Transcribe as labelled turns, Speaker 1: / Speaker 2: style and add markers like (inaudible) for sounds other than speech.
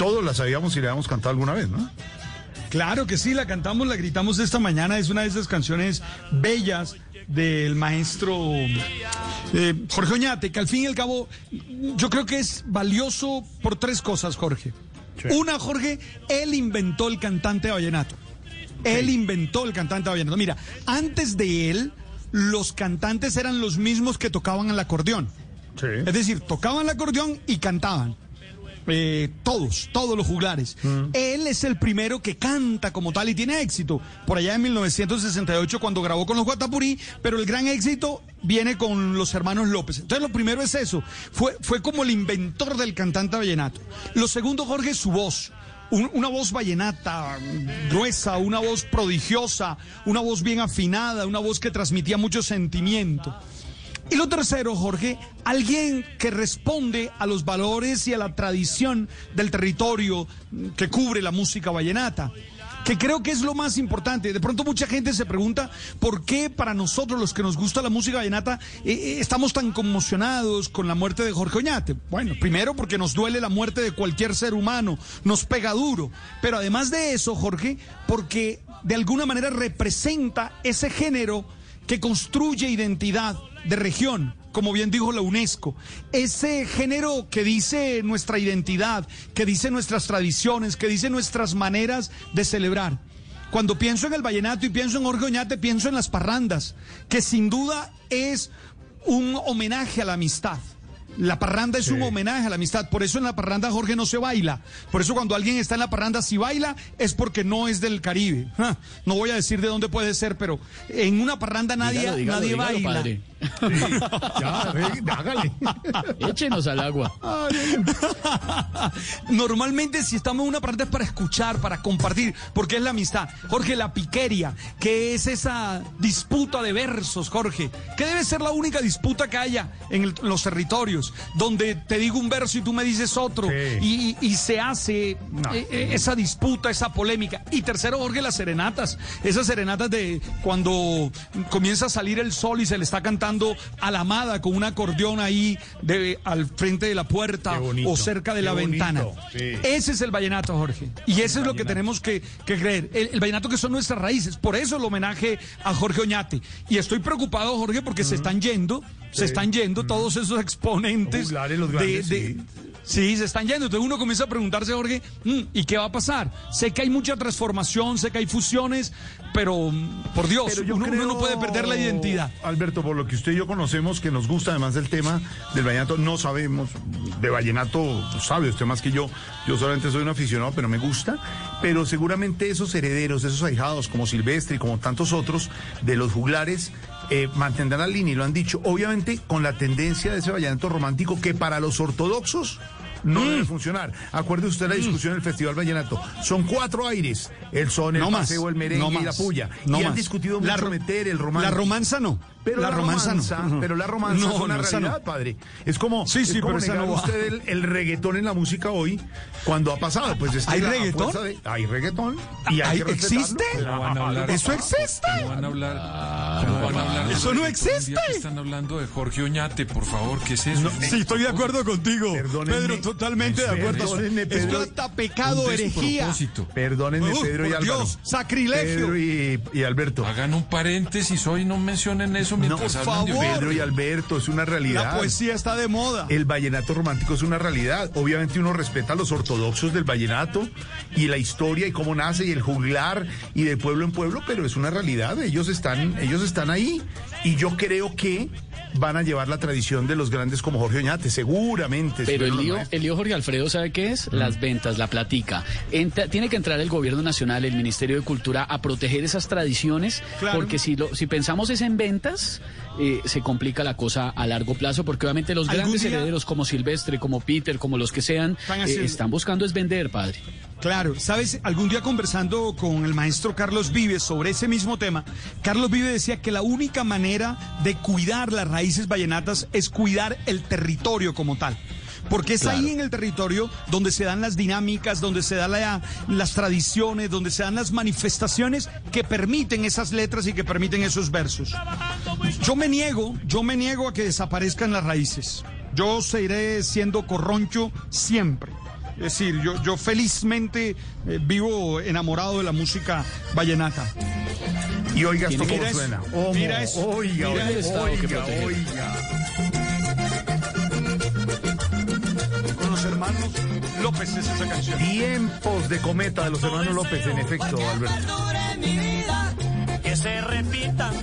Speaker 1: todos la sabíamos y la habíamos cantado alguna vez, ¿no?
Speaker 2: Claro que sí, la cantamos, la gritamos esta mañana, es una de esas canciones bellas del maestro eh, Jorge Oñate, que al fin y al cabo yo creo que es valioso por tres cosas, Jorge. Una, Jorge, él inventó el cantante vallenato. Él inventó el cantante vallenato. Mira, antes de él, los cantantes eran los mismos que tocaban el acordeón. Es decir, tocaban el acordeón y cantaban. Eh, todos, todos los juglares. Mm. Él es el primero que canta como tal y tiene éxito. Por allá en 1968 cuando grabó con los Guatapurí, pero el gran éxito viene con los hermanos López. Entonces lo primero es eso. Fue, fue como el inventor del cantante vallenato. Lo segundo, Jorge, es su voz. una voz vallenata, gruesa, una voz prodigiosa, una voz bien afinada, una voz que transmitía mucho sentimiento. Y lo tercero, Jorge, alguien que responde a los valores y a la tradición del territorio que cubre la música vallenata que creo que es lo más importante. De pronto mucha gente se pregunta por qué para nosotros los que nos gusta la música vallenata eh, eh, estamos tan conmocionados con la muerte de Jorge Oñate. Bueno, primero porque nos duele la muerte de cualquier ser humano, nos pega duro, pero además de eso, Jorge, porque de alguna manera representa ese género que construye identidad de región, como bien dijo la UNESCO. Ese género que dice nuestra identidad, que dice nuestras tradiciones, que dice nuestras maneras de celebrar. Cuando pienso en el vallenato y pienso en Jorge pienso en las parrandas, que sin duda es un homenaje a la amistad. La parranda es un homenaje a la amistad. Por eso en la parranda, Jorge, no se baila. Por eso cuando alguien está en la parranda, si baila, es porque no es del Caribe. No voy a decir de dónde puede ser, pero en una parranda nadie, nadie baila. (laughs)
Speaker 3: ya, hágale. Échenos al agua.
Speaker 2: Normalmente si estamos en una parranda es para escuchar, para compartir, porque es la amistad. Jorge, la piqueria, que es esa disputa de versos, Jorge, que debe ser la única disputa que haya en los territorios donde te digo un verso y tú me dices otro, y, se hace eh, eh, esa disputa, esa polémica. Y tercero, Jorge, las serenatas, esas serenatas de cuando comienza a salir el sol y se le está cantando a la amada con un acordeón ahí de, al frente de la puerta o cerca de la ventana. Ese es el vallenato, Jorge. Y eso es lo que tenemos que, creer. El, vallenato que son nuestras raíces. Por eso el homenaje a Jorge Oñate. Y estoy preocupado, Jorge, porque se están yendo, se están yendo todos esos exponentes de, sí. se están yendo. Entonces uno comienza a preguntarse, Jorge, mm, ¿y qué va a pasar? Sé que hay mucha transformación, sé que hay fusiones, pero mm, por Dios, uno, no puede perder la identidad.
Speaker 1: Alberto, por lo que usted y yo conocemos, que nos gusta además del tema del vallenato, no sabemos, de vallenato sabe usted más que yo, yo solamente soy un aficionado, pero me gusta, pero seguramente esos herederos, esos ahijados como Silvestre y como tantos otros de los juglares, eh, mantendrán la línea y lo han dicho, obviamente con la tendencia de ese vallenato romántico que para los ortodoxos no debe mm. funcionar. Acuérdese usted la discusión del Festival Vallenato. Son cuatro aires: el son, el paseo, el merengue y la puya. y han discutido mucho meter el romance.
Speaker 2: La romanza no.
Speaker 1: Pero la, romanza, no. Pero la romanza es una realidad, padre. Es como,
Speaker 2: sí, sí,
Speaker 1: pero
Speaker 2: negar
Speaker 1: usted el, reggaetón en la música hoy cuando ha pasado. Pues es
Speaker 2: ¿Hay reggaetón?
Speaker 1: hay reggaetón. Y hay
Speaker 2: ¿Existe? ¿Eso existe?
Speaker 4: van a hablar,
Speaker 2: Eso no existe.
Speaker 4: Están hablando de Jorge Oñate, por favor. ¿Qué es eso?
Speaker 2: sí, estoy de acuerdo contigo. Pedro, totalmente de acuerdo.
Speaker 1: Perdónenme, Pedro.
Speaker 2: Esto está pecado, herejía.
Speaker 1: Perdónenme, Pedro y Álvaro. Dios,
Speaker 2: sacrilegio.
Speaker 1: Pedro y, y Alberto.
Speaker 4: Hagan un paréntesis hoy, no mencionen eso
Speaker 1: no, por favor. Pedro y Alberto, es una realidad.
Speaker 2: La poesía está de moda.
Speaker 1: El vallenato romántico es una realidad. Obviamente uno respeta a los ortodoxos del vallenato y la historia y cómo nace y el juglar y de pueblo en pueblo, pero es una realidad. Ellos están, ellos están ahí y yo creo que van a llevar la tradición de los grandes como Jorge Oñate, seguramente.
Speaker 3: Pero el lío, el lío Jorge Alfredo, ¿sabe qué es? Las mm. ventas, la platica. tiene que entrar el gobierno nacional, el Ministerio de Cultura a proteger esas tradiciones, porque si, lo, si pensamos es en ventas, eh, se complica la cosa a largo plazo, porque obviamente los grandes herederos como Silvestre, como Peter, como los que sean, eh, están buscando es vender, padre.
Speaker 2: Claro, sabes, algún día conversando con el maestro Carlos Vives sobre ese mismo tema, Carlos Vives decía que la única manera de cuidar las raíces vallenatas es cuidar el territorio como tal. Porque es ahí en el territorio donde se dan las dinámicas, donde se dan las tradiciones, donde se dan las manifestaciones que permiten esas letras y que permiten esos versos. Yo me niego, yo me niego a que desaparezcan las raíces. Yo seguiré siendo corroncho siempre. Es decir, yo, yo felizmente eh, vivo enamorado de la música vallenata.
Speaker 1: Y oiga esto cómo suena.
Speaker 2: Mira eso,
Speaker 1: Oiga,
Speaker 2: mira
Speaker 1: oiga, oiga, oiga.
Speaker 2: Con los hermanos López es esa canción.
Speaker 1: Tiempos de cometa de los hermanos López, en efecto, Alberto.
Speaker 5: Que se repitan